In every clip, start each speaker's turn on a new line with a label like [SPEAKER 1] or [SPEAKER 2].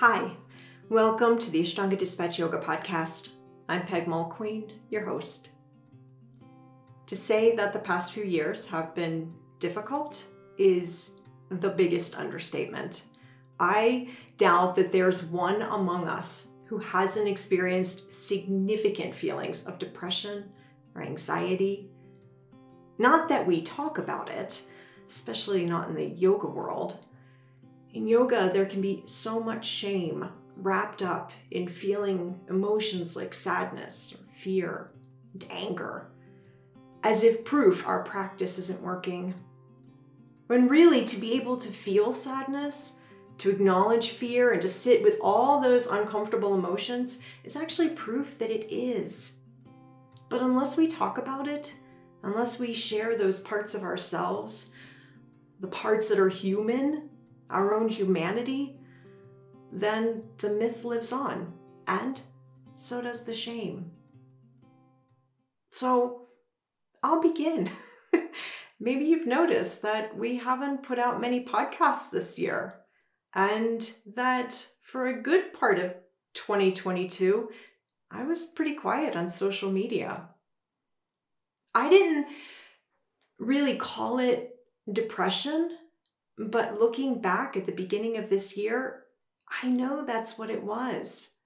[SPEAKER 1] Hi, welcome to the Ashtanga Dispatch Yoga Podcast. I'm Peg Mulqueen, your host. To say that the past few years have been difficult is the biggest understatement. I doubt that there's one among us who hasn't experienced significant feelings of depression or anxiety. Not that we talk about it, especially not in the yoga world in yoga, there can be so much shame wrapped up in feeling emotions like sadness or fear and anger, as if proof our practice isn't working. When really, to be able to feel sadness, to acknowledge fear, and to sit with all those uncomfortable emotions is actually proof that it is. But unless we talk about it, unless we share those parts of ourselves, the parts that are human, our own humanity, then the myth lives on, and so does the shame. So I'll begin. Maybe you've noticed that we haven't put out many podcasts this year, and that for a good part of 2022, I was pretty quiet on social media. I didn't really call it depression but looking back at the beginning of this year, I know that's what it was.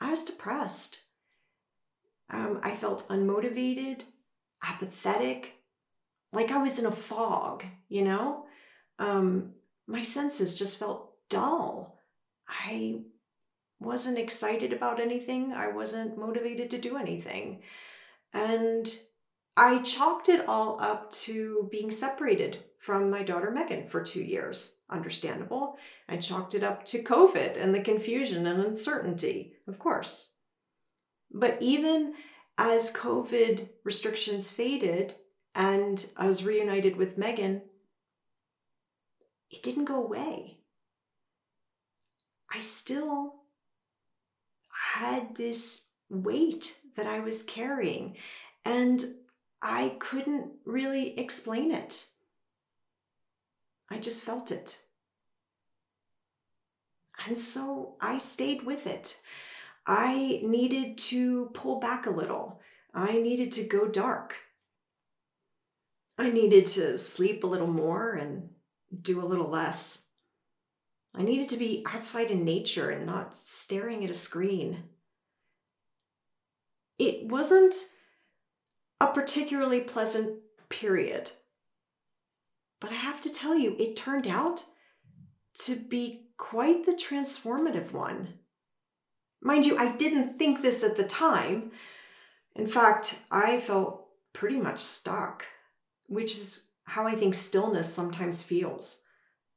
[SPEAKER 1] I was depressed. Um, I felt unmotivated, apathetic, like I was in a fog, you know? Um, my senses just felt dull. I wasn't excited about anything. I wasn't motivated to do anything. And I chalked it all up to being separated from my daughter Megan for two years. Understandable. I chalked it up to COVID and the confusion and uncertainty, of course. But even as COVID restrictions faded and I was reunited with Megan, it didn't go away. I still had this weight that I was carrying, and I couldn't really explain it. I just felt it. And so I stayed with it. I needed to pull back a little. I needed to go dark. I needed to sleep a little more and do a little less. I needed to be outside in nature and not staring at a screen. It wasn't a particularly pleasant period. But I have to tell you, it turned out to be quite the transformative one. Mind you, I didn't think this at the time. In fact, I felt pretty much stuck, which is how I think stillness sometimes feels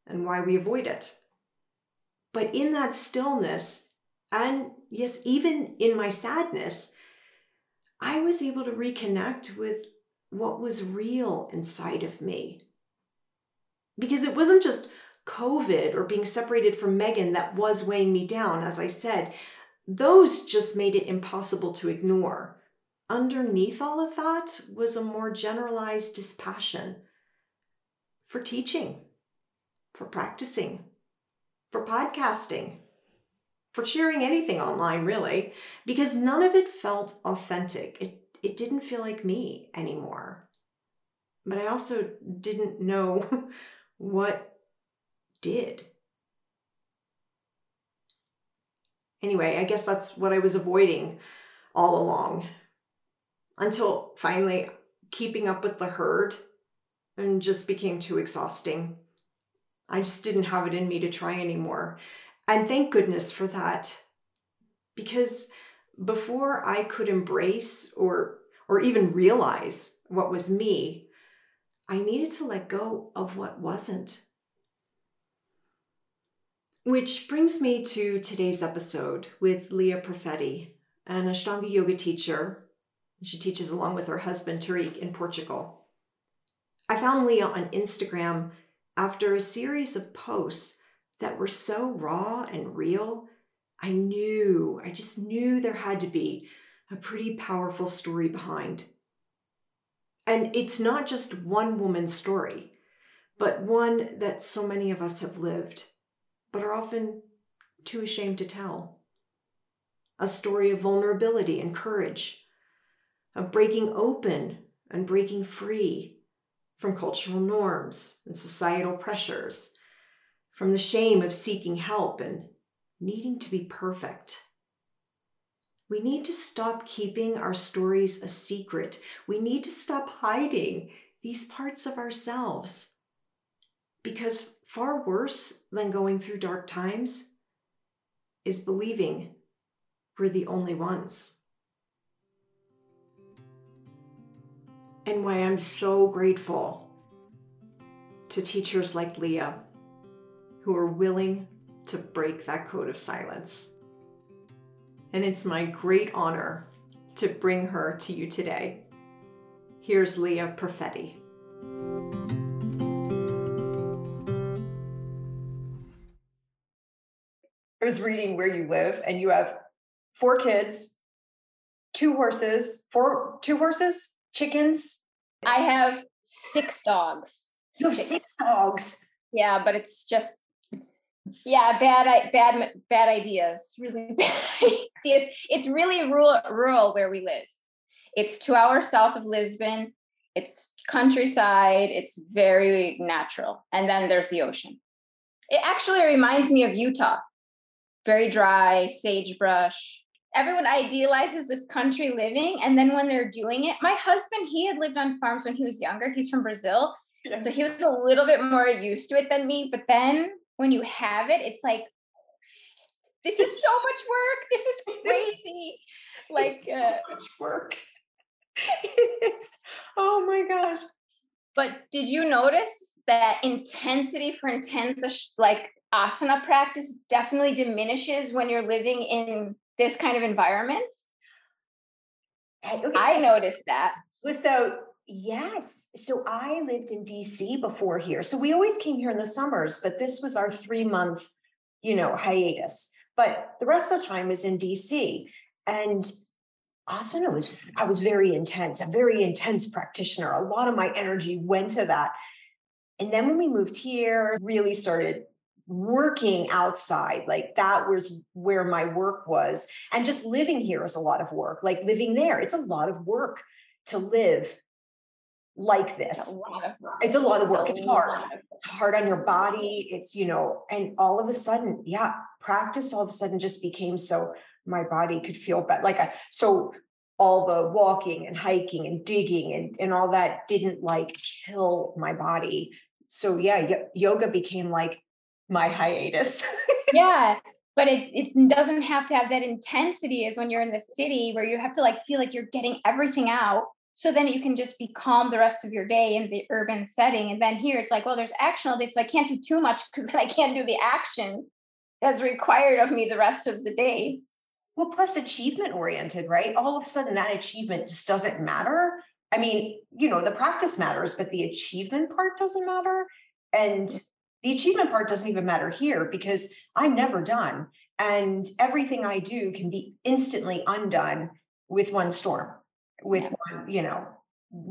[SPEAKER 1] and why we avoid it. But in that stillness, and yes, even in my sadness, I was able to reconnect with what was real inside of me because it wasn't just COVID or being separated from Megan that was weighing me down, as I said. Those just made it impossible to ignore. Underneath all of that was a more generalized dispassion for teaching, for practicing, for podcasting, for sharing anything online, really, because none of it felt authentic. It, it didn't feel like me anymore. But I also didn't know what did. Anyway, I guess that's what I was avoiding all along until finally keeping up with the herd and just became too exhausting. I just didn't have it in me to try anymore. And thank goodness for that. Because before I could embrace or or even realize what was me, I needed to let go of what wasn't. Which brings me to today's episode with Leah Perfetti, an Ashtanga yoga teacher. She teaches along with her husband Tariq in Portugal. I found Leah on Instagram after a series of posts that were so raw and real. I knew, I just knew there had to be a pretty powerful story behind. And it's not just one woman's story, but one that so many of us have lived, but are often
[SPEAKER 2] too ashamed to tell. A story of vulnerability and courage, of breaking open and breaking free from cultural norms and societal pressures, from the shame of seeking help and needing to be perfect. We need to stop keeping our stories a secret. We need to stop hiding these parts of ourselves. Because far worse than going through dark times is believing we're the only ones. And why I'm so grateful to teachers like Leah who are willing to break that code of silence. And it's my great honor to bring her to you today. Here's Leah Perfetti.
[SPEAKER 1] I was reading where you live, and you have four kids, two horses, four two horses, chickens.
[SPEAKER 3] I have six dogs.
[SPEAKER 1] You have six, six dogs.
[SPEAKER 3] Yeah, but it's just yeah, bad bad bad ideas. Really bad ideas. It's really rural rural where we live. It's two hours south of Lisbon. It's countryside. It's very natural, and then there's the ocean. It actually reminds me of Utah very dry, sagebrush. Everyone idealizes this country living. And then when they're doing it, my husband, he had lived on farms when he was younger. He's from Brazil. So he was a little bit more used to it than me. But then when you have it, it's like, this is so much work. This is crazy. like, uh,
[SPEAKER 1] much work. it is. Oh my gosh.
[SPEAKER 3] But did you notice that intensity for intense, like asana practice definitely diminishes when you're living in this kind of environment. I noticed that.
[SPEAKER 1] So, yes. So, I lived in DC before here. So, we always came here in the summers, but this was our three month, you know, hiatus. But the rest of the time was in DC. And asana was, I was very intense, a very intense practitioner. A lot of my energy went to that. And then when we moved here, really started working outside like that was where my work was and just living here is a lot of work like living there it's a lot of work to live like this it's a lot of work it's hard it's hard on your body it's you know and all of a sudden yeah practice all of a sudden just became so my body could feel better like I, so all the walking and hiking and digging and, and all that didn't like kill my body so yeah yoga became like my hiatus.
[SPEAKER 3] yeah. But it it doesn't have to have that intensity as when you're in the city where you have to like feel like you're getting everything out. So then you can just be calm the rest of your day in the urban setting. And then here it's like, well, there's action all day, so I can't do too much because then I can't do the action that's required of me the rest of the day.
[SPEAKER 1] Well, plus achievement oriented, right? All of a sudden that achievement just doesn't matter. I mean, you know, the practice matters, but the achievement part doesn't matter. And mm. the achievement part doesn't even matter here because I'm never done. And everything I do can be instantly undone with one storm, with yeah. one, you know.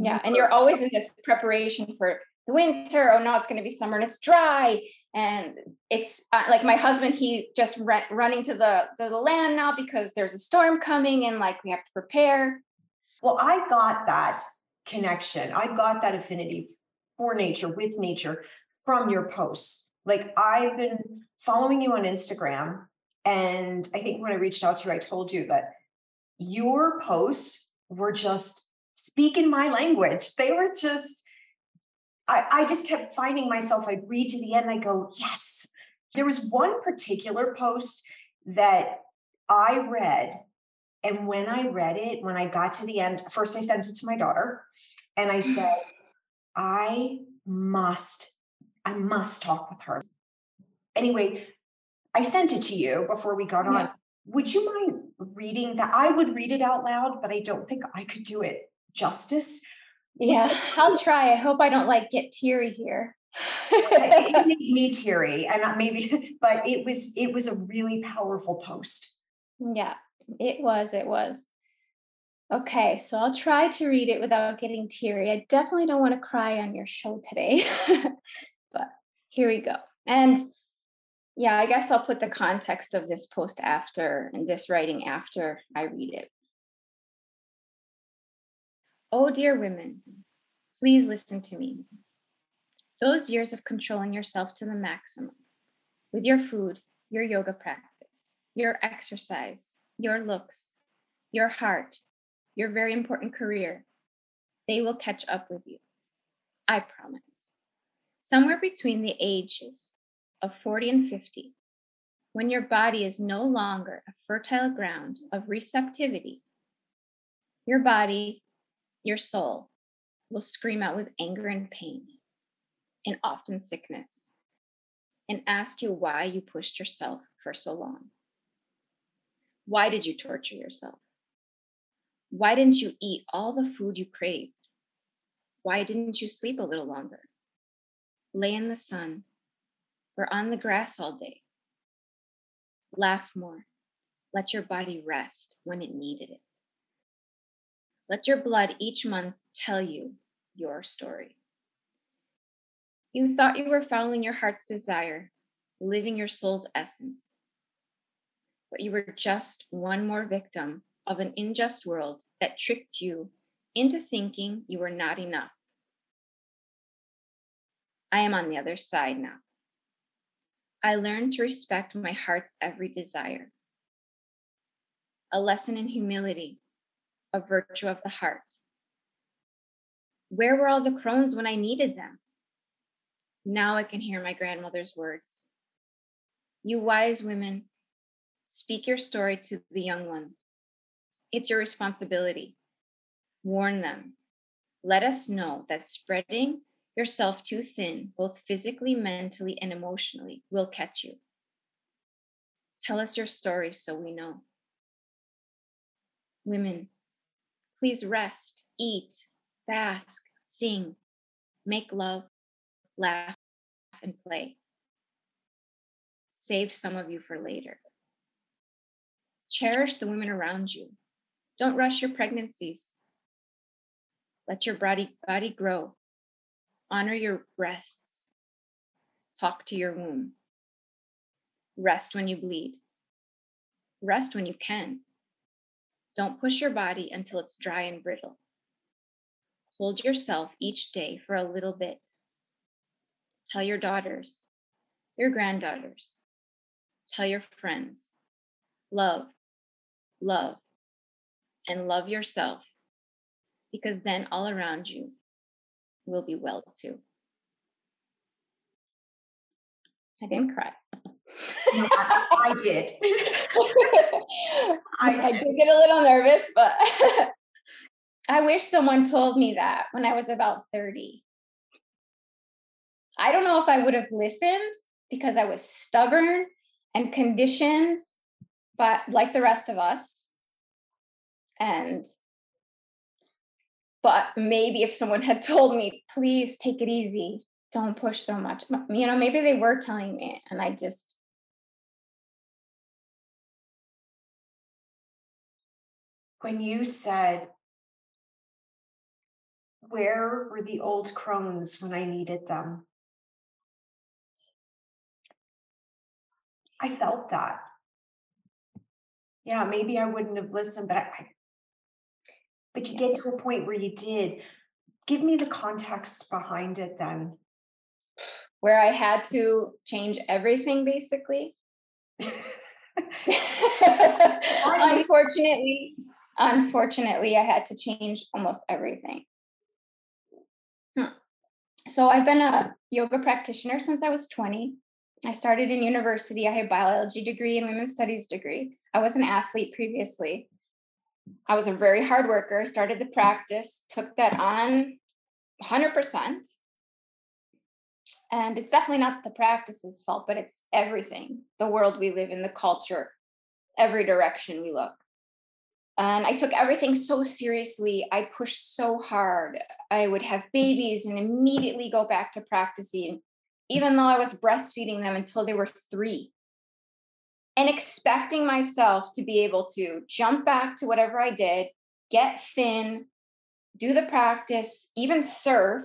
[SPEAKER 3] Yeah. And you're always in this preparation for the winter. Oh, no, it's going to be summer and it's dry. And it's uh, like my husband, he just re- running to the, to the land now because there's a storm coming and like we have to prepare.
[SPEAKER 1] Well, I got that connection. I got that affinity for nature, with nature from your posts. Like I've been following you on Instagram. And I think when I reached out to you, I told you that your posts were just speaking my language. They were just, I, I just kept finding myself, I'd read to the end, I go, yes. There was one particular post that I read. And when I read it, when I got to the end, first I sent it to my daughter and I mm. said, I must I must talk with her. Anyway, I sent it to you before we got on. Yeah. Would you mind reading that? I would read it out loud, but I don't think I could do it justice.
[SPEAKER 3] Yeah, I'll try. I hope I don't like get teary here.
[SPEAKER 1] it made me teary, and maybe, but it was it was a really powerful post.
[SPEAKER 3] Yeah, it was. It was. Okay, so I'll try to read it without getting teary. I definitely don't want to cry on your show today. But here we go. And yeah, I guess I'll put the context of this post after and this writing after I read it. Oh, dear women, please listen to me. Those years of controlling yourself to the maximum with your food, your yoga practice, your exercise, your looks, your heart, your very important career, they will catch up with you. I promise. Somewhere between the ages of 40 and 50, when your body is no longer a fertile ground of receptivity, your body, your soul will scream out with anger and pain, and often sickness, and ask you why you pushed yourself for so long. Why did you torture yourself? Why didn't you eat all the food you craved? Why didn't you sleep a little longer? Lay in the sun or on the grass all day. Laugh more. Let your body rest when it needed it. Let your blood each month tell you your story. You thought you were following your heart's desire, living your soul's essence. But you were just one more victim of an unjust world that tricked you into thinking you were not enough. I am on the other side now. I learned to respect my heart's every desire. A lesson in humility, a virtue of the heart. Where were all the crones when I needed them? Now I can hear my grandmother's words. You wise women, speak your story to the young ones. It's your responsibility. Warn them. Let us know that spreading yourself too thin, both physically, mentally, and emotionally, will catch you. Tell us your story so we know. Women, please rest, eat, bask, sing, make love, laugh, and play. Save some of you for later. Cherish the women around you. Don't rush your pregnancies. Let your body, body grow Honor your breasts. Talk to your womb. Rest when you bleed. Rest when you can. Don't push your body until it's dry and brittle. Hold yourself each day for a little bit. Tell your daughters, your granddaughters, tell your friends, love, love, and love yourself because then all around you will be well too. I didn't cry.
[SPEAKER 1] No, I, I did.
[SPEAKER 3] I, I did get a little nervous, but I wish someone told me that when I was about 30. I don't know if I would have listened because I was stubborn and conditioned, but like the rest of us. And but maybe if someone had told me, please take it easy, don't push so much, you know, maybe they were telling me and I just.
[SPEAKER 1] When you said, where were the old crones when I needed them? I felt that. Yeah, maybe I wouldn't have listened, but I, but you get to a point where you did. Give me the context behind it then.
[SPEAKER 3] Where I had to change everything basically. unfortunately, unfortunately, I had to change almost everything. Hmm. So I've been a yoga practitioner since I was 20. I started in university. I had biology degree and women's studies degree. I was an athlete previously. I was a very hard worker, started the practice, took that on 100%. And it's definitely not the practice's fault, but it's everything the world we live in, the culture, every direction we look. And I took everything so seriously. I pushed so hard. I would have babies and immediately go back to practicing, even though I was breastfeeding them until they were three and expecting myself to be able to jump back to whatever I did, get thin, do the practice, even surf,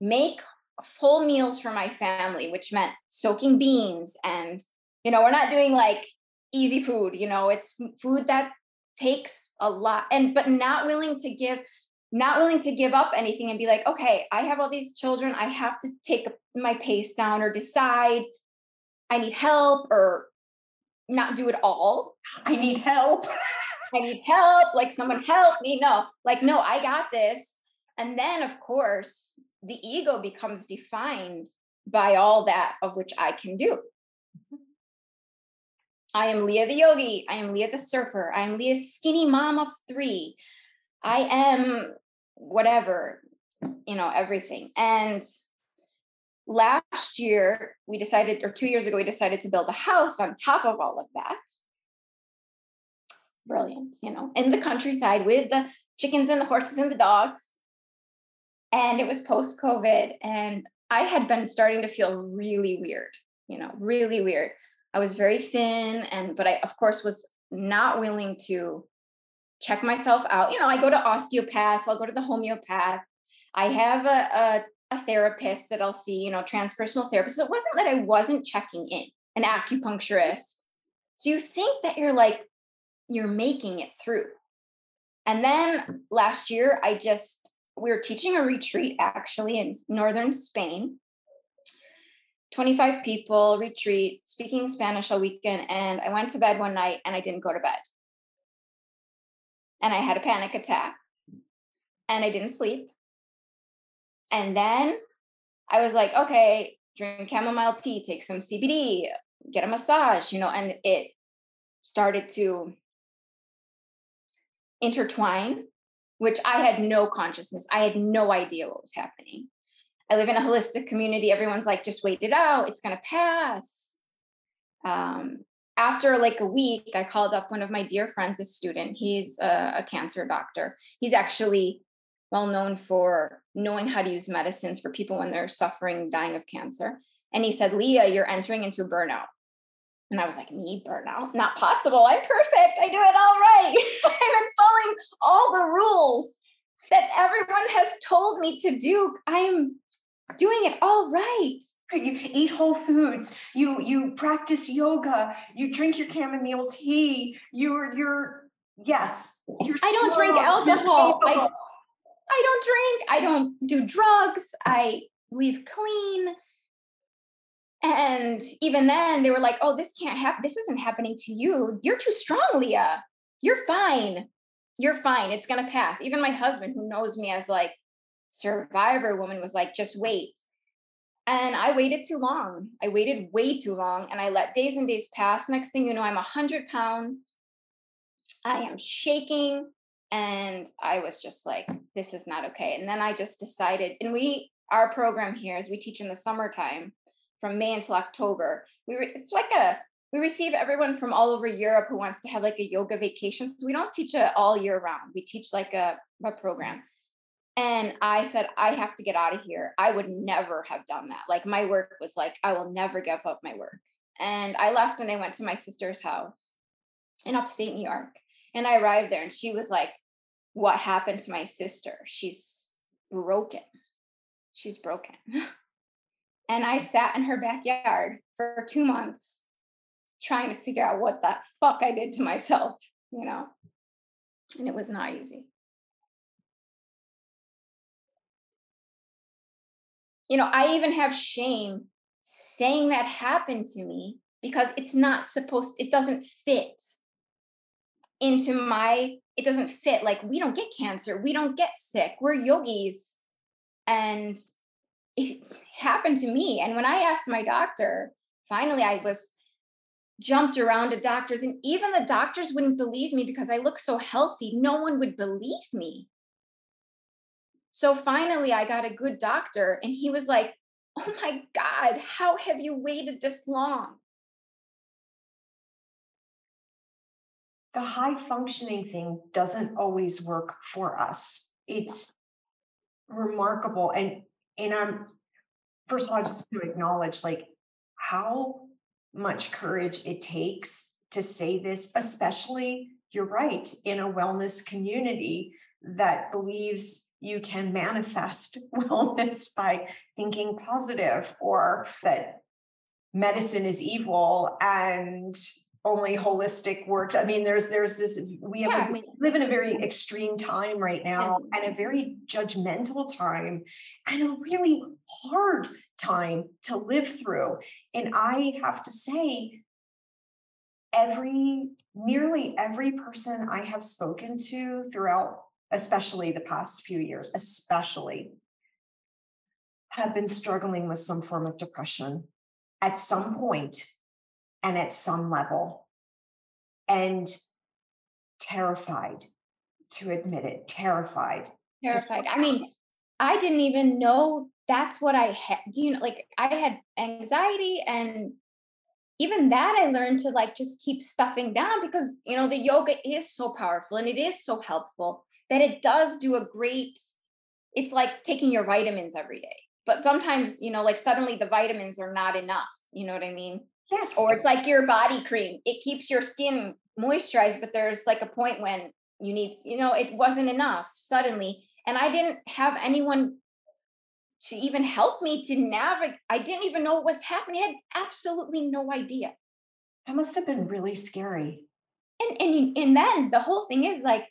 [SPEAKER 3] make full meals for my family, which meant soaking beans and you know, we're not doing like easy food, you know, it's food that takes a lot and but not willing to give not willing to give up anything and be like, okay, I have all these children, I have to take my pace down or decide I need help or not do it all.
[SPEAKER 1] I need help.
[SPEAKER 3] I need help. Like someone help me. No, like, no, I got this. And then, of course, the ego becomes defined by all that of which I can do. I am Leah the yogi. I am Leah the surfer. I am Leah's skinny mom of three. I am whatever, you know, everything. And last year, we decided, or two years ago, we decided to build a house on top of all of that. Brilliant, you know, in the countryside with the chickens and the horses and the dogs. And it was post COVID. And I had been starting to feel really weird, you know, really weird. I was very thin, and but I, of course, was not willing to check myself out. You know, I go to osteopaths, I'll go to the homeopath. I have a, a, a therapist that I'll see, you know, transpersonal therapist. So it wasn't that I wasn't checking in, an acupuncturist. So you think that you're like, you're making it through. And then last year, I just, we were teaching a retreat actually in northern Spain. 25 people retreat, speaking Spanish all weekend. And I went to bed one night and I didn't go to bed and I had a panic attack and I didn't sleep. And then I was like, okay, drink chamomile tea, take some CBD, get a massage, you know, and it started to intertwine, which I had no consciousness. I had no idea what was happening. I live in a holistic community. Everyone's like, just wait it out. It's going to pass. Um, after like a week, I called up one of my dear friends, a student. He's a, a cancer doctor. He's actually well known for knowing how to use medicines for people when they're suffering, dying of cancer. And he said, Leah, you're entering into burnout. And I was like, me burnout? Not possible. I'm perfect. I do it all right. I'm following all the rules that everyone has told me to do. I'm doing it all right
[SPEAKER 1] you eat whole foods you you practice yoga you drink your chamomile tea you're you're yes you're
[SPEAKER 3] i don't drink alcohol I, I don't drink i don't do drugs i leave clean and even then they were like oh this can't happen this isn't happening to you you're too strong leah you're fine you're fine it's gonna pass even my husband who knows me as like survivor woman was like just wait and I waited too long. I waited way too long and I let days and days pass. Next thing you know, I'm 100 pounds. I am shaking. And I was just like, this is not okay. And then I just decided, and we, our program here is we teach in the summertime from May until October. We re, it's like a, we receive everyone from all over Europe who wants to have like a yoga vacation. So we don't teach it all year round. We teach like a, a program. And I said, I have to get out of here. I would never have done that. Like my work was like, I will never give up my work. And I left and I went to my sister's house in upstate New York. And I arrived there and she was like, What happened to my sister? She's broken. She's broken. and I sat in her backyard for two months trying to figure out what the fuck I did to myself, you know? And it was not easy. you know, I even have shame saying that happened to me because it's not supposed, it doesn't fit into my, it doesn't fit. Like, we don't get cancer, we don't get sick, we're yogis. And it happened to me. And when I asked my doctor, finally, I was jumped around to doctors, and even the doctors wouldn't believe me because I look so healthy. No one would believe me. So finally, I got a good doctor, and he was like, Oh my God, how have you waited this long?
[SPEAKER 1] The high functioning thing doesn't always work for us. It's remarkable. And and I'm first of all, I just to acknowledge like how much courage it takes to say this, especially you're right, in a wellness community that believes you can manifest wellness by thinking positive or that medicine is evil and only holistic work. I mean, there's there's this we have
[SPEAKER 3] Yeah,
[SPEAKER 1] a-
[SPEAKER 3] I mean-
[SPEAKER 1] live in a very extreme time right now and a very judgmental time and a really hard time to live through. And I have to say, every nearly every person I have spoken to throughout, especially the past few years, especially have been struggling with some form of depression at some point and at some level and terrified to admit it terrified
[SPEAKER 3] terrified. I mean, I didn't even know that's what I had. Do you know, like, I had anxiety, and even that I learned to like just keep stuffing down because, you know, the yoga is so powerful and it is so helpful that it does do a great, it's like taking your vitamins every day. But sometimes, you know, like suddenly the vitamins are not enough. You know what I mean?
[SPEAKER 1] Yes.
[SPEAKER 3] Or it's like your body cream it keeps your skin moisturized but there's like a point when you need you know it wasn't enough suddenly and i didn't have anyone to even help me to navigate i didn't even know what was happening i had absolutely no idea.
[SPEAKER 1] That must have been really scary.
[SPEAKER 3] And and and then the whole thing is like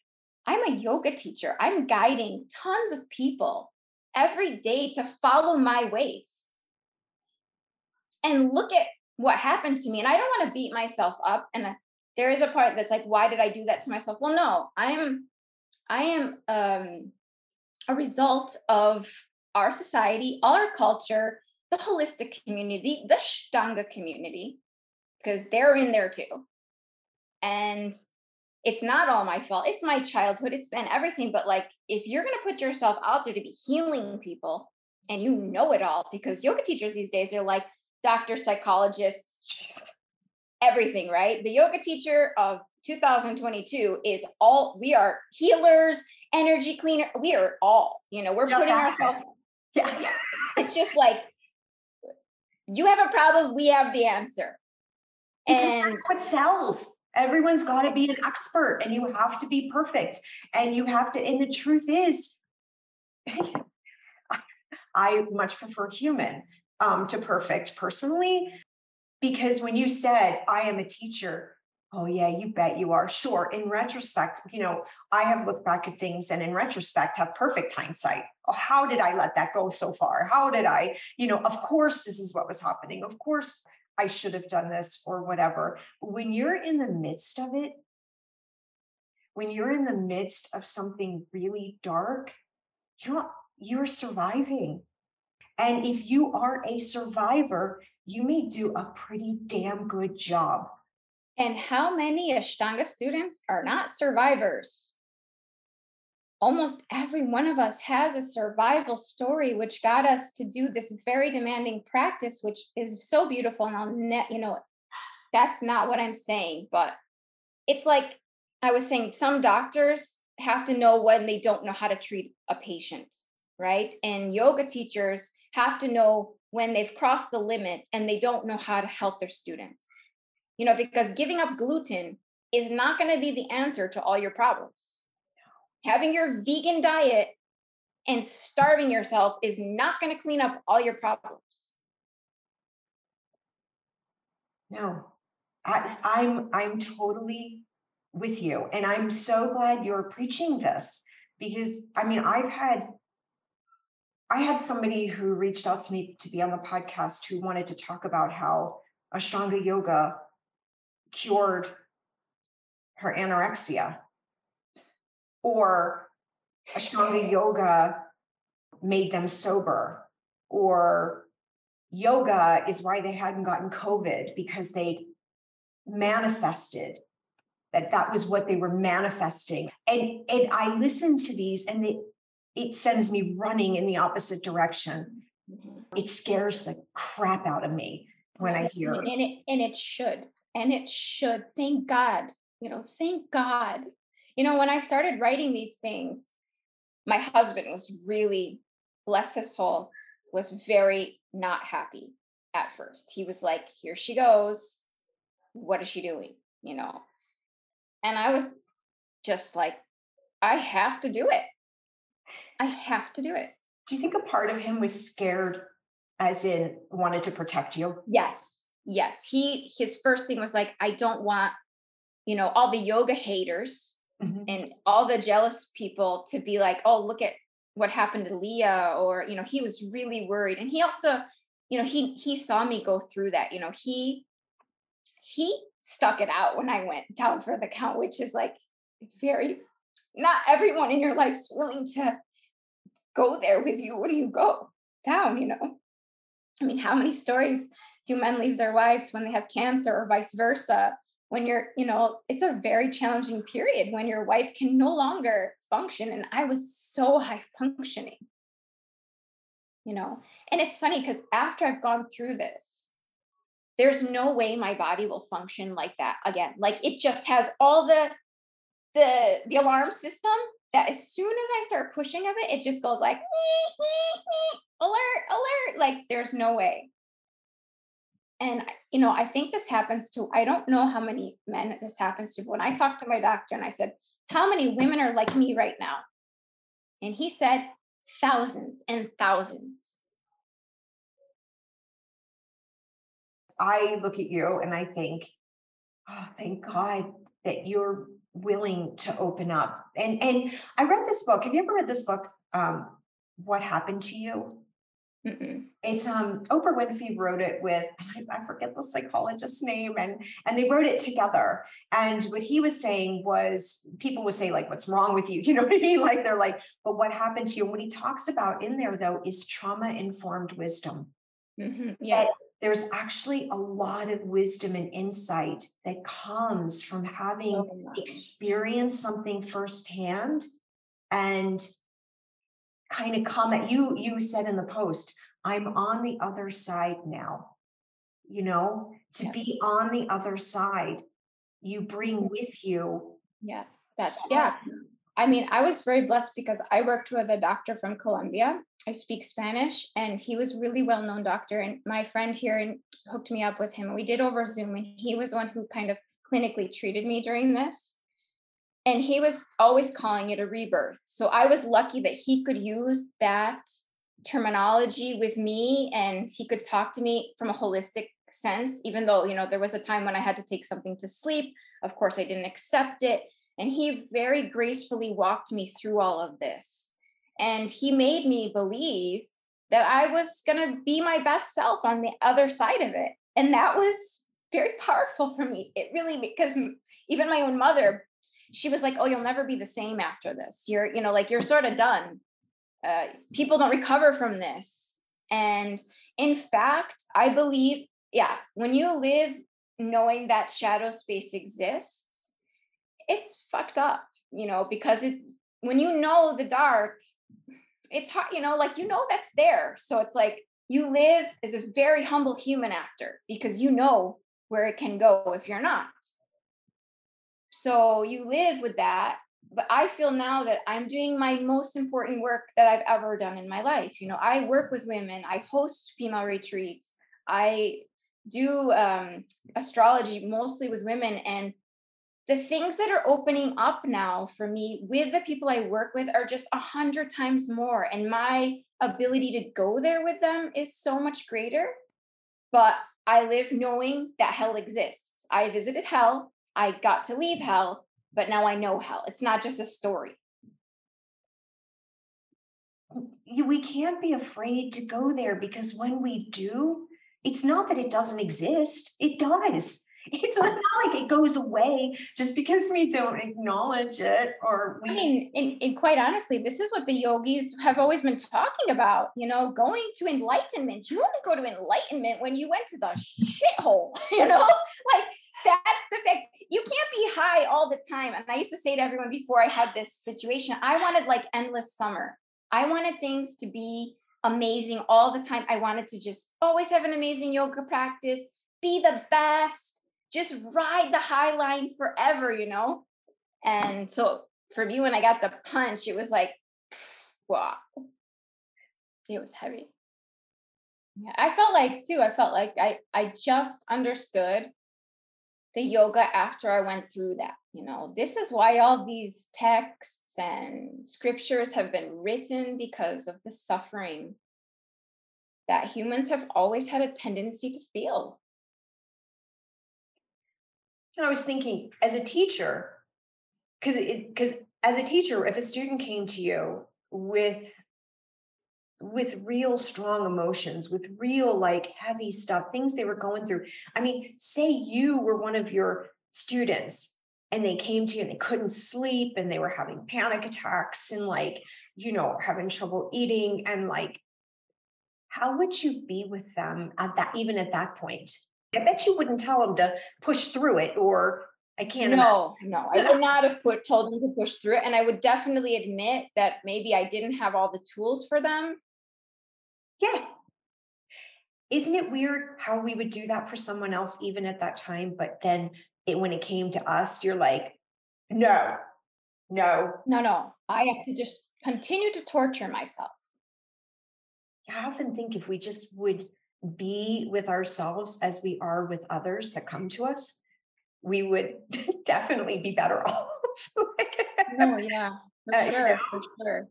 [SPEAKER 3] i'm a yoga teacher i'm guiding tons of people every day to follow my ways. And look at what happened to me and i don't want to beat myself up and there is a part that's like why did i do that to myself? Well no i am i am um a result of our society our culture the holistic community the Ashtanga community because they're in there too. And it's not all my fault it's my childhood it's been everything but like if you're going to put yourself out there to be healing people and you know it all because yoga teachers these days are like doctors psychologists
[SPEAKER 1] Jesus.
[SPEAKER 3] everything right the yoga teacher of 2022 is all we are healers energy cleaner we are all you know we're putting ourselves
[SPEAKER 1] yeah
[SPEAKER 3] yeah it's just like you have a problem we have the answer
[SPEAKER 1] Because
[SPEAKER 3] and
[SPEAKER 1] that's what sells. Everyone's got to be an expert and you have to be perfect. And you have to, and the truth is, I much prefer human um, to perfect personally. Because when you said, I am a teacher, oh, yeah, you bet you are. Sure. In retrospect, you know, I have looked back at things and in retrospect have perfect hindsight. Oh, how did I let that go so far? How did I, you know, of course, this is what was happening. Of course, I should have done this or whatever. When you're in the midst of it, when you're in the midst of something really dark, you know, you're surviving. And if you are a survivor, you may do a pretty damn good job.
[SPEAKER 3] And how many Ashtanga students are not survivors? Almost every one of us has a survival story, which got us to do this very demanding practice, which is so beautiful. And I'll net, you know, that's not what I'm saying, but it's like I was saying, some doctors have to know when they don't know how to treat a patient, right? And yoga teachers have to know when they've crossed the limit and they don't know how to help their students you know, because giving up gluten is not going to be the answer to all your problems. Having your vegan diet and starving yourself is not going to clean up all your problems.
[SPEAKER 1] No, I, I'm I'm totally with you, and I'm so glad you're preaching this because I mean I've had I had somebody who reached out to me to be on the podcast who wanted to talk about how Ashtanga yoga cured her anorexia or Ashtanga yoga made them sober or yoga is why they hadn't gotten COVID because they manifested that that was what they were manifesting. And, and I listened to these and they, it sends me running in the opposite direction. Mm-hmm. It scares the crap out of me when I hear
[SPEAKER 3] and it and it should and it should. Thank god you know thank god. You know when i started writing these things my husband was really bless his soul was very not happy at first. He was like here she goes. What is she doing? You know? And i was just like I have to do it. I have to do it.
[SPEAKER 1] Do you think a part of him was scared, as in wanted to protect you?
[SPEAKER 3] Yes. Yes. He his first thing was like, I don't want, you know, all the yoga haters mm-hmm. and all the jealous people to be like, oh, look at what happened to Leah, or you know, he was really worried. And he also, you know, he he saw me go through that. You know, he he stuck it out when I went down for the count, which is like very not everyone in your life's willing to go there with you when you go down, you know. I mean, how many stories do men leave their wives when they have cancer or vice versa? When you're, you know, it's a very challenging period when your wife can no longer function. And I was so high functioning, you know. And it's funny because after I've gone through this, there's no way my body will function like that again. Like it just has all the the the alarm system that as soon as I start pushing of it, it just goes like alert, alert. Like there's no way. And you know, I think this happens to I don't know how many men this happens to, but when I talked to my doctor and I said, How many women are like me right now? And he said, thousands and thousands.
[SPEAKER 1] I look at you and I think, oh, thank God that you're willing to open up. And and I read this book. Have you ever read this book? Um, what happened to you? Mm-mm. It's um Oprah Winfrey wrote it with I, I, forget the psychologist's name and and they wrote it together. And what he was saying was people would say like what's wrong with you? You know what I mean? Like they're like, but what happened to you? And what he talks about in there though is trauma informed wisdom. Mm-hmm. Yeah. And there's actually a lot of wisdom and insight that comes from having oh, experienced something firsthand and kind of comment you you said in the post i'm on the other side now. You know? To yeah. be on the other side you bring with you
[SPEAKER 3] yeah. That's yeah I mean, I was very blessed because I worked with a doctor from Colombia. I speak Spanish, and he was really well known doctor. And my friend here hooked me up with him. We did over Zoom, and he was the one who kind of clinically treated me during this. And he was always calling it a rebirth. So I was lucky that he could use that terminology with me, and he could talk to me from a holistic sense. Even though you know there was a time when I had to take something to sleep. Of course, I didn't accept it and he very gracefully walked me through all of this. And he made me believe that I was going to be my best self on the other side of it. And that was very powerful for me. It really, because even my own mother, she was like, Oh, you'll never be the same after this. You're, you know, like you're sort of done. Uh, people don't recover from this. And in fact, I believe, yeah, when you live knowing that shadow space exists, it's fucked up, you know, because it when you know the dark, it's hard, you know, like you know that's there. So it's like you live as a very humble human actor because you know where it can go if you're not. So you live with that. But I feel now that I'm doing my most important work that I've ever done in my life. You know, I work with women, I host female retreats, I do um, astrology mostly with women. And the things that are opening up now for me with the people I work with are just a hundred times more. And my ability to go there with them is so much greater. But I live knowing that hell exists. I visited hell, I got to leave hell, but now I know hell. It's not just a story.
[SPEAKER 1] We can't be afraid to go there because when we do, it's not that it doesn't exist, it does it's not like it goes away just because we don't acknowledge it or we
[SPEAKER 3] I mean, and, and, quite honestly, this is what the yogis have always been talking about, you know, going to enlightenment. You only go to enlightenment when you went to the shithole, you know? like that's the fact. You can't be high all the time. And I used to say to everyone before I had this situation, I wanted like endless summer. I wanted things to be amazing all the time. I wanted to just always have an amazing yoga practice, be the best, just ride the high line forever, you know? And so for me, when I got the punch, it was like, wow, it was heavy. Yeah, I felt like too, I felt like I, I just understood the yoga after I went through that. You know, this is why all these texts and scriptures have been written because of the suffering that humans have always had a tendency to feel.
[SPEAKER 1] And I was thinking, as a teacher, because because as a teacher, if a student came to you with with real strong emotions, with real like heavy stuff, things they were going through. I mean, say you were one of your students and they came to you and they couldn't sleep and they were having panic attacks and like, you know, having trouble eating and like, how would you be with them at that, even at that point? I bet you wouldn't tell them to push through it or I can't.
[SPEAKER 3] No, imagine. no, I would not have put told them to push through it. And I would definitely admit that maybe I didn't have all the tools for them
[SPEAKER 1] yeah. Isn't it weird how we would do that for someone else even at that time? But then it, when it came to us, you're like, no, no.
[SPEAKER 3] No, no. I have to just continue to torture myself.
[SPEAKER 1] I often think if we just would be with ourselves as we are with others that come to us, we would definitely be better off.
[SPEAKER 3] oh, yeah, for uh, sure, you know? for sure.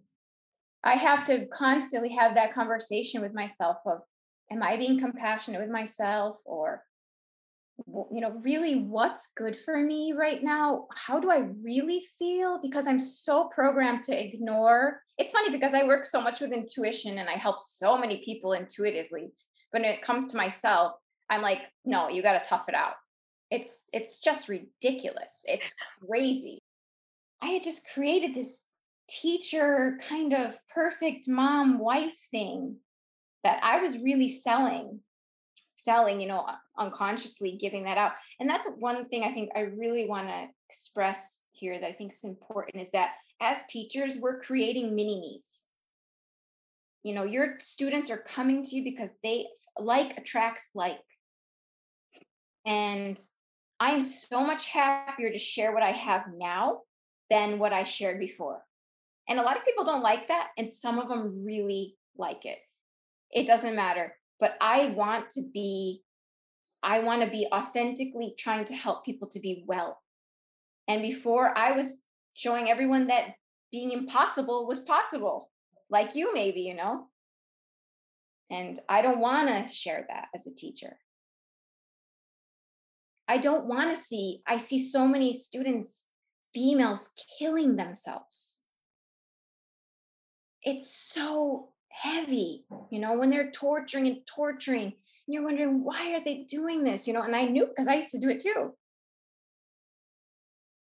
[SPEAKER 3] I have to constantly have that conversation with myself of am I being compassionate with myself or you know really what's good for me right now how do i really feel because i'm so programmed to ignore it's funny because i work so much with intuition and i help so many people intuitively when it comes to myself i'm like no you got to tough it out. It's it's just ridiculous. It's crazy. I had just created this teacher kind of perfect mom wife thing that I was really selling selling you know unconsciously giving that out. And that's one thing i think i really want to express here that i think is important is that as teachers we're creating mini me's you know your students are coming to you because they like attracts like and i'm so much happier to share what i have now than what i shared before and a lot of people don't like that, and some of them really like it. It doesn't matter. But I want to be, I want to be authentically trying to help people to be well. And before I was showing everyone that being impossible was possible, like you, maybe, you know? And I don't want to share that as a teacher. I don't want to see, I see so many students, females killing themselves it's so heavy, you know, when they're torturing and torturing, and you're wondering, why are they doing this? You know, and I knew because I used to do it too.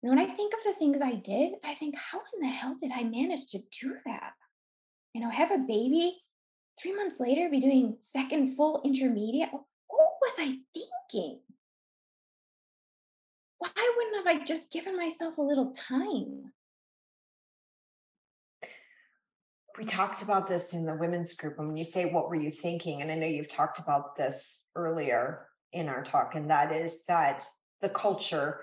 [SPEAKER 3] And when I think of the things I did, I think, how in the hell did I manage to do that? You know, have a baby, three months later, be doing second full intermediate. What was I thinking? Why wouldn't have I just given myself a little time?
[SPEAKER 1] we talked about this in the women's group and when you say what were you thinking and i know you've talked about this earlier in our talk and that is that the culture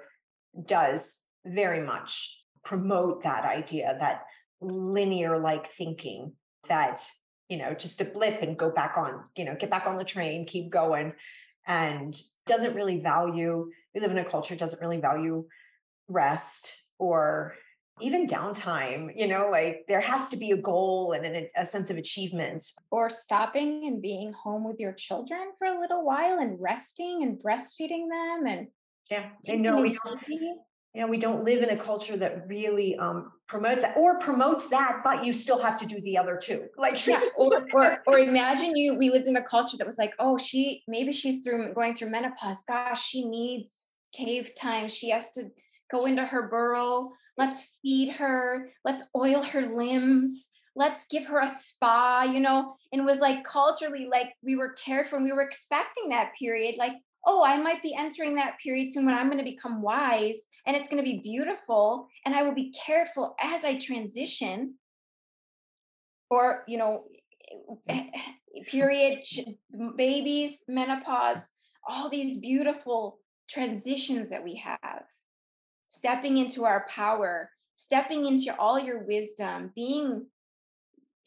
[SPEAKER 1] does very much promote that idea that linear like thinking that you know just a blip and go back on you know get back on the train keep going and doesn't really value we live in a culture doesn't really value rest or even downtime you know like there has to be a goal and an, a sense of achievement.
[SPEAKER 3] Or stopping and being home with your children for a little while and resting and breastfeeding them and
[SPEAKER 1] yeah and no we don't you know we don't live in a culture that really um, promotes that or promotes that but you still have to do the other two. Like
[SPEAKER 3] yeah. or, or or imagine you we lived in a culture that was like oh she maybe she's through going through menopause. Gosh she needs cave time. She has to go into her burrow. Let's feed her, let's oil her limbs, let's give her a spa, you know, and was like culturally like we were cared for and we were expecting that period. Like, oh, I might be entering that period soon when I'm going to become wise and it's going to be beautiful and I will be careful as I transition. Or, you know, eh, eh, period, babies, menopause, all these beautiful transitions that we have stepping into our power, stepping into all your wisdom, being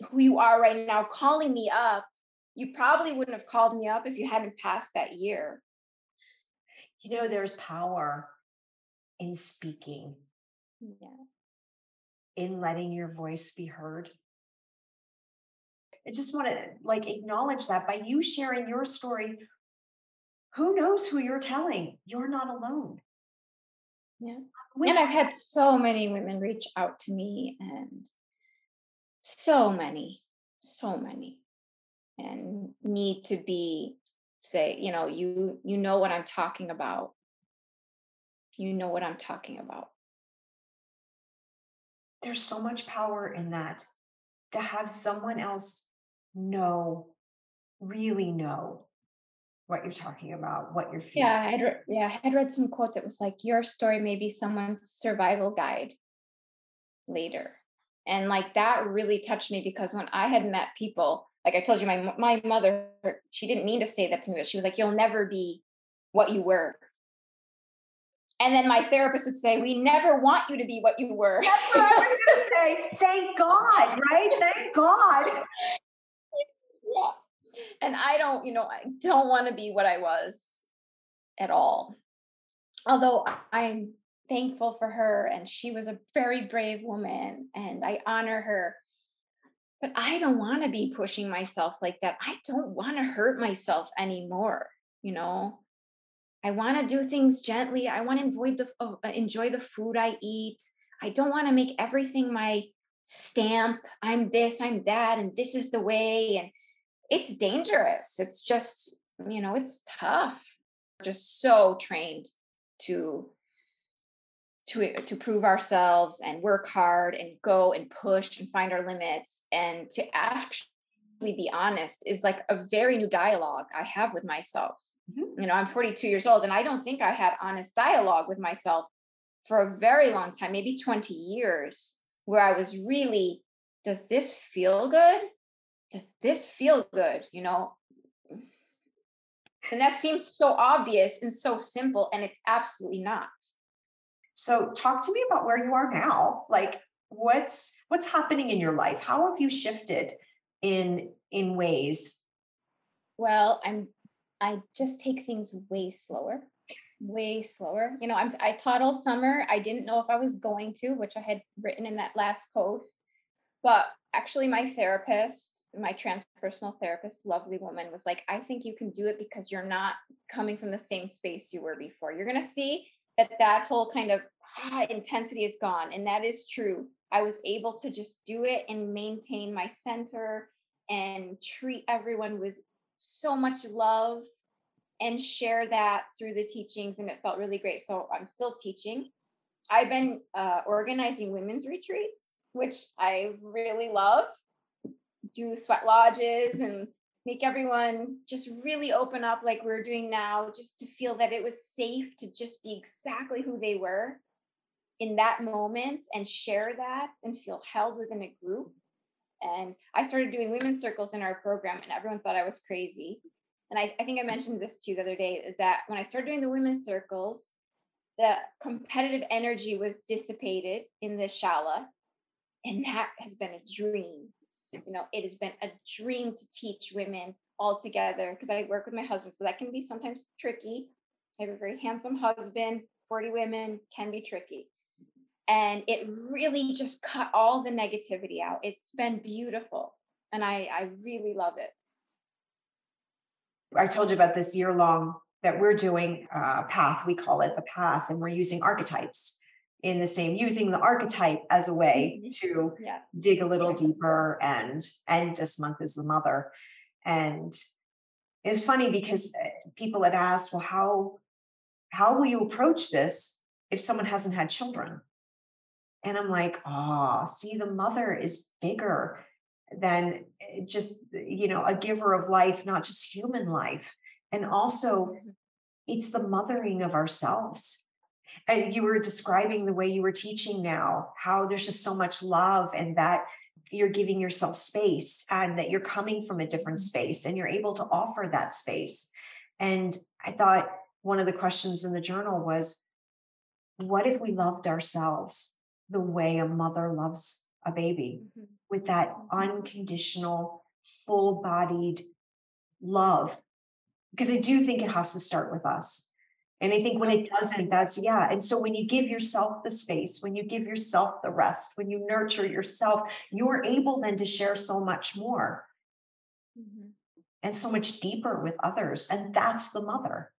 [SPEAKER 3] who you are right now, calling me up. You probably wouldn't have called me up if you hadn't passed that year.
[SPEAKER 1] You know, there's power in speaking,
[SPEAKER 3] Yeah.
[SPEAKER 1] in letting your voice be heard. I just want to eh, like acknowledge that by you sharing your story, who knows who you're telling? You're not alone.
[SPEAKER 3] Yeah.
[SPEAKER 1] With-
[SPEAKER 3] and I've had so many women reach out to me and so many, so many, and need to be say, you know, you you know what I'm talking about. You know what I'm talking about.
[SPEAKER 1] there's so much power in that to have someone else know, really know what you're talking about, what you're feeling.
[SPEAKER 3] Yeah, I had re- yeah, I had read some quote that was like, "Your story may be someone's survival guide later," and like that really touched me because when I had met people, like I told you, my my mother, she didn't mean to say that to me, but she was like, "You'll never be what you were." And then my therapist would say, "We never want you to be what you were."
[SPEAKER 1] That's what I was going to say. Thank God, right? Thank God.
[SPEAKER 3] yeah. And I don't, you know, I don't want to be what I was at all. Although I'm thankful for her and she was a very brave woman and I honor her. But I don't want to be pushing myself like that. I don't want to hurt myself anymore, you know. I want to do things gently. I want to enjoy the uh, enjoy the food I eat. I don't want to make everything my stamp. I'm this, I'm that, and this is the way. And it's dangerous. It's just, you know, it's tough. Just so trained to to to prove ourselves and work hard and go and push and find our limits and to actually be honest is like a very new dialogue I have with myself.
[SPEAKER 1] Mhm.
[SPEAKER 3] You know, I'm 42 years old and I don't think I had honest dialogue with myself for a very long time, maybe 20 years, where I was really, does this feel good? Does this feel good? You know, and that seems so obvious and so simple, and it's absolutely not.
[SPEAKER 1] So talk to me about where you are now. Like what's what's happening in your life? How have you shifted in in ways?
[SPEAKER 3] Well, I'm I just take things way slower, way slower. You know, I'm I taught all summer. I didn't know if I was going to, which I had written in that last post. But actually my therapist, my transpersonal therapist, lovely woman, was like, I think you can do it because you're not coming from the same space you were before. You're going to see that that whole kind of ah, intensity is gone. And that is true. I was able to just do it and maintain my center and treat everyone with so much love and share that through the teachings. And it felt really great. So I'm still teaching. I've been uh, organizing women's retreats, which I really love. Do sweat lodges and make everyone just really open up like we're doing now, just to feel that it was safe to just be exactly who they were in that moment and share that and feel held within a group. And I started doing women's circles in our program, and everyone thought I was crazy. And I, I think I mentioned this to you the other day is that when I started doing the women's circles, the competitive energy was dissipated in the shala. And that has been a dream. You know, it has been a dream to teach women all together because I work with my husband. So that can be sometimes tricky. I have a very handsome husband, 40 women can be tricky. And it really just cut all the negativity out. It's been beautiful. And I, I really love it.
[SPEAKER 1] I told you about this year long that we're doing uh, path. We call it the path, and we're using archetypes in the same, using the archetype as a way
[SPEAKER 3] Mhm.
[SPEAKER 1] to
[SPEAKER 3] Yeah.
[SPEAKER 1] dig a little deeper. And and this month is the mother, and it's funny because uh, people had asked, well, how how will you approach this if someone hasn't had children? And I'm like, oh, see, the mother is bigger than eh, just, you know, a giver of life, not just human life. And also,
[SPEAKER 3] Mhm.
[SPEAKER 1] it's the mothering of ourselves. And you were describing the way you were teaching now, how there's just so much love and that you're giving yourself space and that you're coming from a different
[SPEAKER 3] Mhm.
[SPEAKER 1] space and you're able to offer that space. And I thought one of the questions in the journal was what if we loved ourselves the way a mother loves a baby
[SPEAKER 3] Mhm.
[SPEAKER 1] with that
[SPEAKER 3] Mhm.
[SPEAKER 1] unconditional, full bodied love? Because I do think it has to start with us. And I think when it doesn't, that's yeah. And so when you give yourself the space, when you give yourself the rest, when you nurture yourself, you're able then to share so much more mm-hmm. and so much deeper with others. And that's the mother.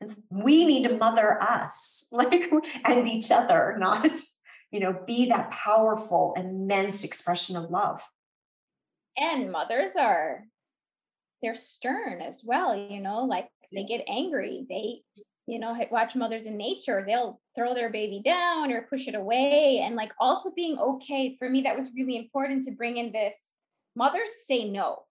[SPEAKER 1] It's, we need to mother us, like and each other, not, you know, be that powerful, immense expression of love.
[SPEAKER 3] And mothers are they're stern as well, you know, like they get angry. They, you know, watch mothers in nature, they'll throw their baby down or push it away. And like also being okay, for me, that was really important to bring in this. Mothers say no.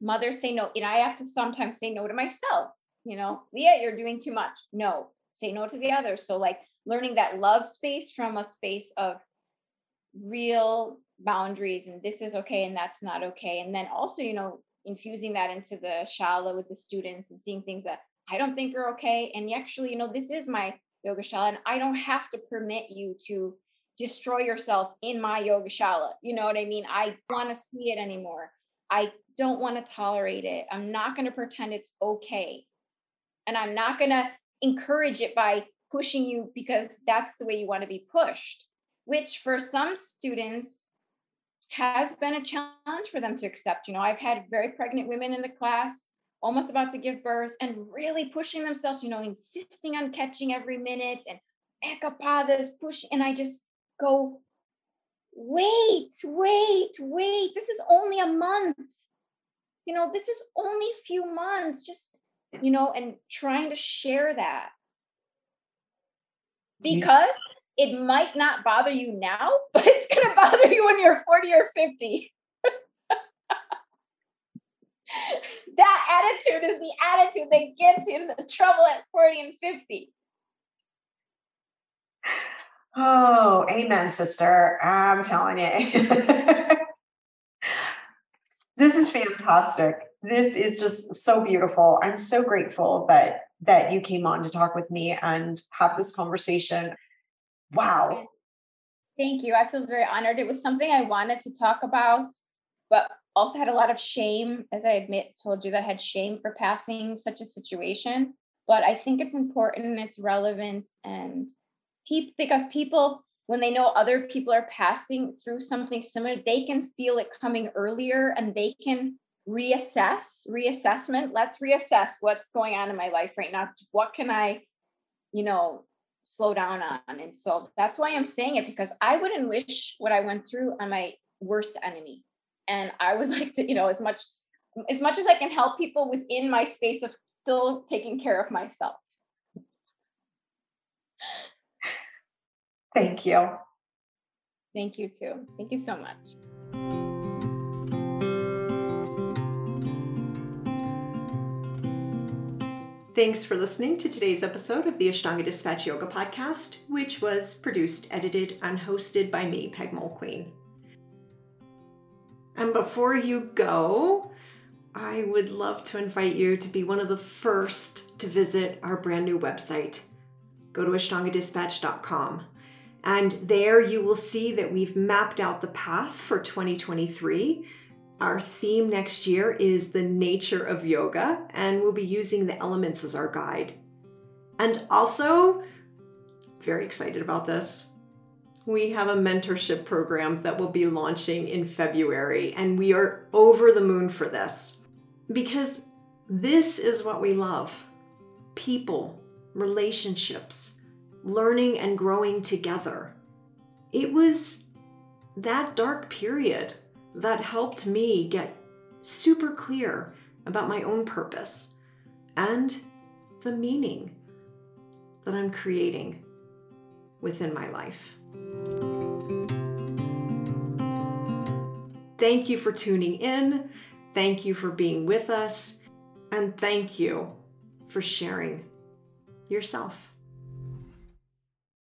[SPEAKER 3] Mothers say no. And I have to sometimes say no to myself. You know, Leah, you're doing too much. No, say no to the others. So, like, learning that love space from a space of real boundaries and this is okay and that's not okay. And then also, you know, infusing that into the shala with the students and seeing things that I don't think are okay. And actually, you know, this is my yoga shala, and I don't have to permit you to destroy yourself in my yoga shala. You know what I mean? I want to see it anymore. I don't want to tolerate it. I'm not going to pretend it's okay. And I'm not going to encourage it by pushing you because that's the way you want to be pushed, which for some students has been a challenge for them to accept. You know, I've had very pregnant women in the class, almost about to give birth, and really pushing themselves, you know, insisting on catching every minute and ekapadas, push. And I just go, wait, wait, wait. This is only a month. You know, this is only a few months. Just, you know, and trying to share that. Because it might not bother you now, but it's going to bother you when you're 40 or 50. that attitude is the attitude that gets you into trouble at 40 and 50.
[SPEAKER 1] Oh, amen, sister. I'm telling you. this is fantastic. This is just so beautiful. I'm so grateful that that you came on to talk with me and have this conversation. Wow.
[SPEAKER 3] Thank you. I feel very honored. It was something I wanted to talk about, but also had a lot of shame, as I admit, told you that I had shame for passing such a situation. But I think it's important and it's relevant and people because people when they know other people are passing through something similar, they can feel it coming earlier and they can reassess, reassessment. Let's reassess what's going on in my life right now. What can I, you know, slow down on. And so that's why I'm saying it because I wouldn't wish what I went through on my worst enemy. And I would like to, you know, as much as much as I can help people within my space of still taking care of myself.
[SPEAKER 1] Thank you.
[SPEAKER 3] Thank you too. Thank you so much.
[SPEAKER 2] Thanks for listening to today's episode of the Ashtanga Dispatch Yoga Podcast, which was produced, edited, and hosted by me, Peg Mulqueen. And before you go, I would love to invite you to be one of the first to visit our brand new website. Go to ashtangadispatch.com. And there you will see that we've mapped out the path for 2023 our theme next year is the nature of yoga, and we'll be using the elements as our guide. And also, very excited about this. We have a mentorship program that will be launching in February, and we are over the moon for this because this is what we love people, relationships, learning and growing together. It was that dark period that helped me get super clear about my own purpose and the meaning that I'm creating within my life. Thank you for tuning in. Thank you for being with us. And thank you for sharing yourself.